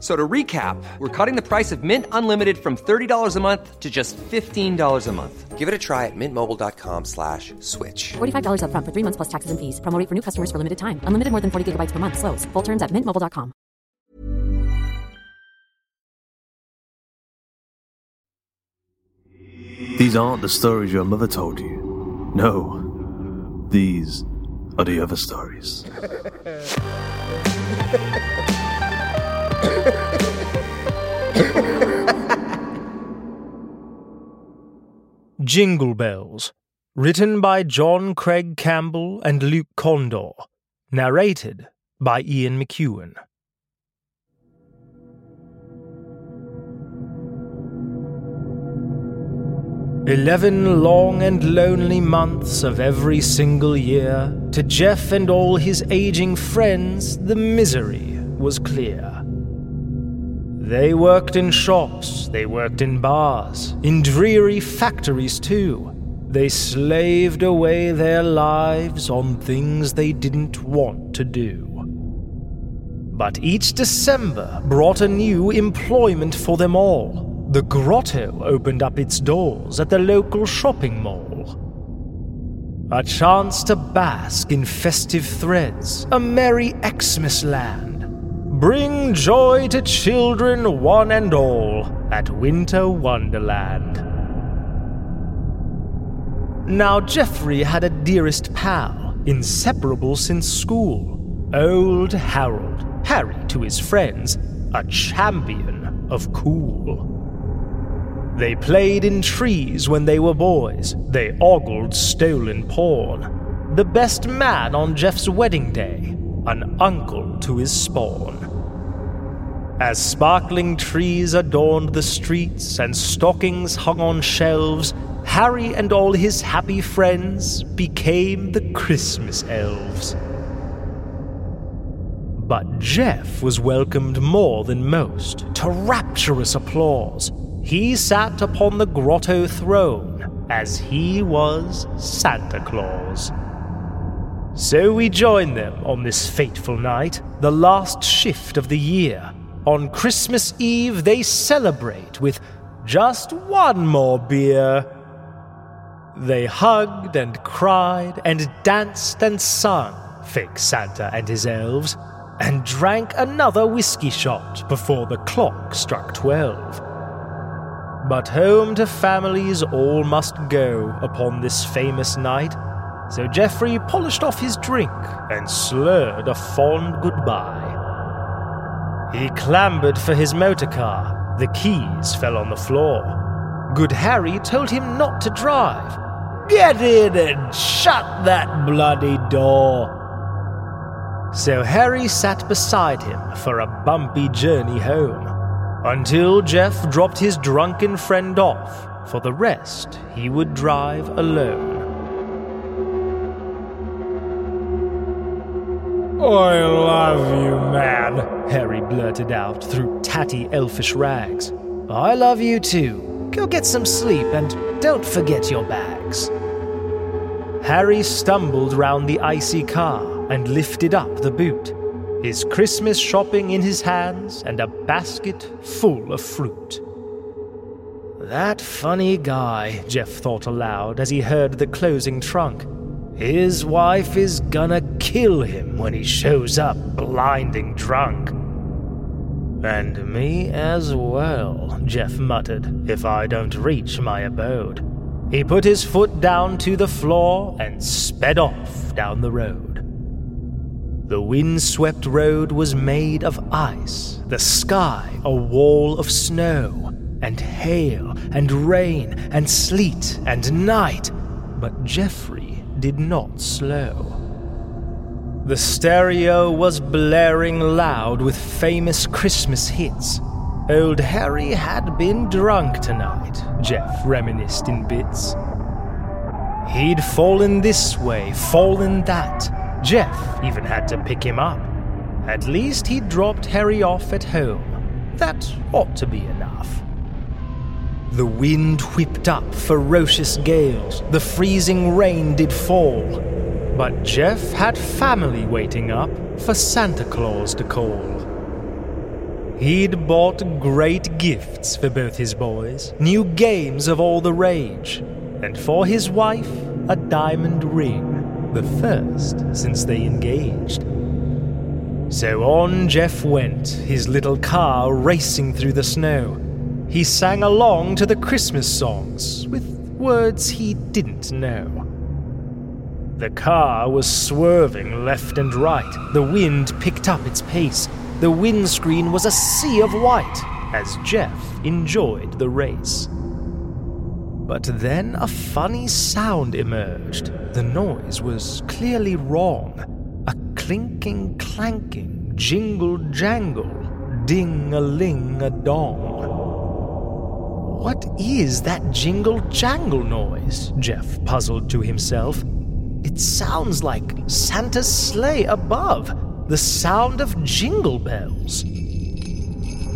F- So to recap, we're cutting the price of Mint Unlimited from $30 a month to just $15 a month. Give it a try at mintmobile.com slash switch. $45 upfront for three months plus taxes and fees. Promo rate for new customers for limited time. Unlimited more than 40 gigabytes per month. Slows. Full terms at mintmobile.com. These aren't the stories your mother told you. No, these are the other stories. Jingle Bells, written by John Craig Campbell and Luke Kondor, narrated by Ian McEuen. Eleven long and lonely months of every single year, to Jeff and all his aging friends, the misery was clear. They worked in shops, they worked in bars, in dreary factories too. They slaved away their lives on things they didn't want to do. But each December brought a new employment for them all. The grotto opened up its doors at the local shopping mall. A chance to bask in festive threads, a merry Xmas land. Bring joy to children one and all at Winter Wonderland. Now, Geoffrey had a dearest pal, inseparable since school. Old Harold, Harry to his friends, a champion of cool. They played in trees when they were boys. They ogled stolen porn. The best man on Jeff's wedding day, an uncle to his spawn. As sparkling trees adorned the streets and stockings hung on shelves, Harry and all his happy friends became the Christmas elves. But Jeff was welcomed more than most to rapturous applause. He sat upon the grotto throne as he was Santa Claus. So we join them on this fateful night, the last shift of the year. On Christmas Eve, they celebrate with just one more beer. They hugged and cried and danced and sung, fake Santa and his elves, and drank another whiskey shot before the clock struck twelve. But home to families all must go upon this famous night, so Geoffrey polished off his drink and slurred a fond goodbye. He clambered for his motor car. The keys fell on the floor. Good Harry told him not to drive. Get in and shut that bloody door. So Harry sat beside him for a bumpy journey home, until Jeff dropped his drunken friend off. For the rest, he would drive alone. I love you, man, Harry blurted out through tatty elfish rags. I love you too. Go get some sleep and don't forget your bags. Harry stumbled round the icy car and lifted up the boot, his Christmas shopping in his hands and a basket full of fruit. That funny guy, Jeff thought aloud as he heard the closing trunk. His wife is gonna kill him when he shows up blinding drunk. And me as well, Jeff muttered, if I don't reach my abode. He put his foot down to the floor and sped off down the road. The wind-swept road was made of ice, the sky a wall of snow, and hail and rain and sleet and night, but Geoffrey did not slow. The stereo was blaring loud with famous Christmas hits. Old Harry had been drunk tonight, Jeff reminisced in bits. He'd fallen this way, fallen that. Jeff even had to pick him up. At least he'd dropped Harry off at home. That ought to be enough. The wind whipped up ferocious gales, the freezing rain did fall. But Jeff had family waiting up for Santa Claus to call. He'd bought great gifts for both his boys, new games of all the rage, and for his wife, a diamond ring, the first since they engaged. So on Jeff went, his little car racing through the snow. He sang along to the Christmas songs with words he didn't know. The car was swerving left and right. The wind picked up its pace. The windscreen was a sea of white as Jeff enjoyed the race. But then a funny sound emerged. The noise was clearly wrong. A clinking, clanking, jingle jangle, ding a ling a dong. What is that jingle jangle noise? Jeff puzzled to himself. It sounds like Santa's sleigh above, the sound of jingle bells.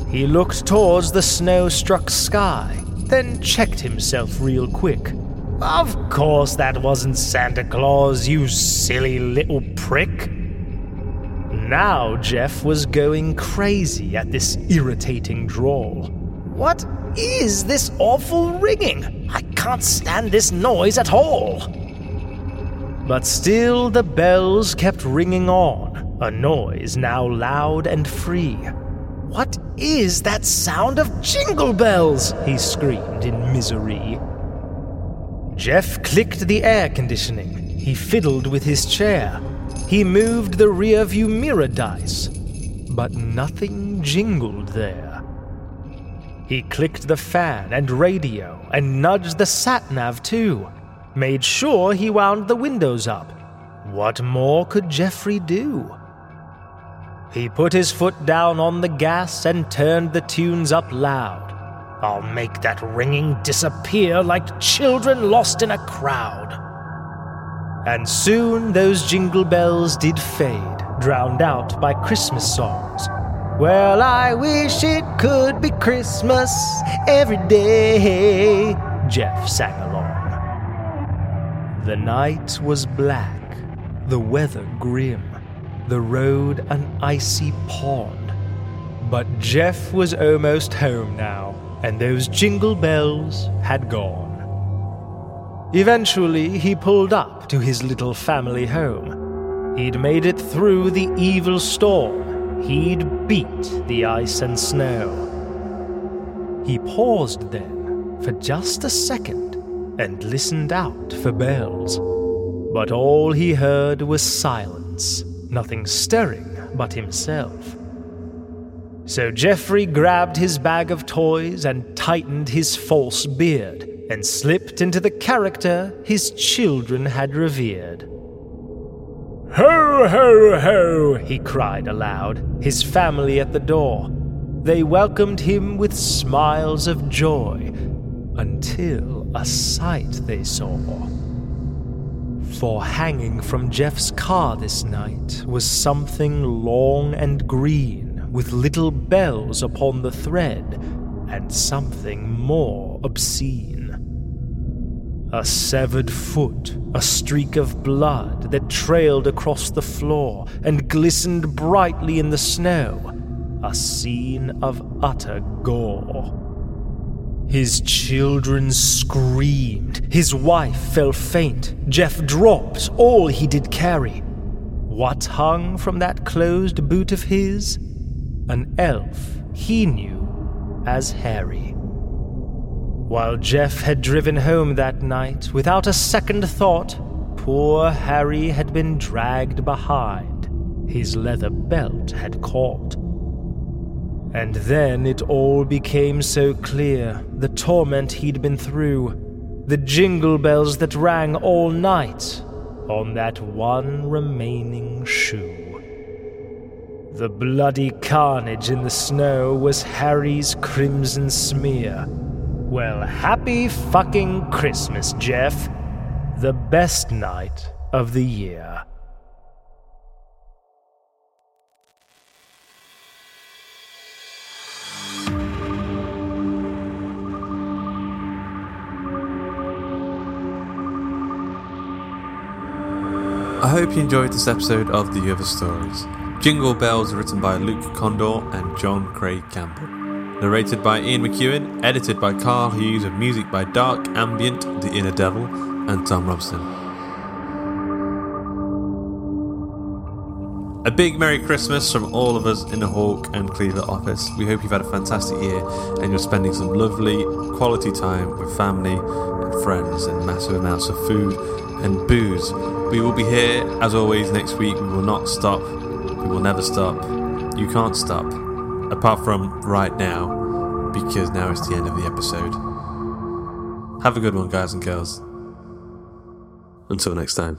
He looked towards the snow struck sky, then checked himself real quick. Of course, that wasn't Santa Claus, you silly little prick. Now Jeff was going crazy at this irritating drawl. What is this awful ringing? I can't stand this noise at all. But still the bells kept ringing on, a noise now loud and free. What is that sound of jingle bells? he screamed in misery. Jeff clicked the air conditioning. He fiddled with his chair. He moved the rear view mirror dice. But nothing jingled there. He clicked the fan and radio and nudged the sat nav too. Made sure he wound the windows up. What more could Geoffrey do? He put his foot down on the gas and turned the tunes up loud. I'll make that ringing disappear like children lost in a crowd. And soon those jingle bells did fade, drowned out by Christmas songs well, I wish it could be Christmas every day, Jeff sang along. The night was black, the weather grim, the road an icy pond. But Jeff was almost home now, and those jingle bells had gone. Eventually, he pulled up to his little family home. He'd made it through the evil storm He'd beat the ice and snow. He paused then for just a second and listened out for bells. But all he heard was silence, nothing stirring but himself. So Geoffrey grabbed his bag of toys and tightened his false beard and slipped into the character his children had revered. Ho, ho, ho, he cried aloud, his family at the door. They welcomed him with smiles of joy until a sight they saw. For hanging from Jeff's car this night was something long and green with little bells upon the thread and something more obscene. A severed foot, a streak of blood that trailed across the floor and glistened brightly in the snow, a scene of utter gore. His children screamed. His wife fell faint. Jeff dropped all he did carry. What hung from that closed boot of his? An elf he knew as Harry. While Jeff had driven home that night without a second thought, poor Harry had been dragged behind. His leather belt had caught. And then it all became so clear the torment he'd been through, the jingle bells that rang all night on that one remaining shoe. The bloody carnage in the snow was Harry's crimson smear. Well, happy fucking Christmas, Jeff. The best night of the year. I hope you enjoyed this episode of The Other Stories. Jingle Bells written by Luke Kondor and John Craig Campbell. Narrated by Ian McEuen, edited by Karl Hughes, with music by Dark Ambient, The Inner Devil, and Thom Robson. A big Merry Christmas from all of us in the Hawk and Cleaver office. We hope you've had a fantastic year and you're spending some lovely quality time with family and friends and massive amounts of food and booze. We will be here as always next week. We will not stop. We will never stop. You can't stop. Apart from right now, because now it's the end of the episode. Have a good one, guys and girls. Until next time.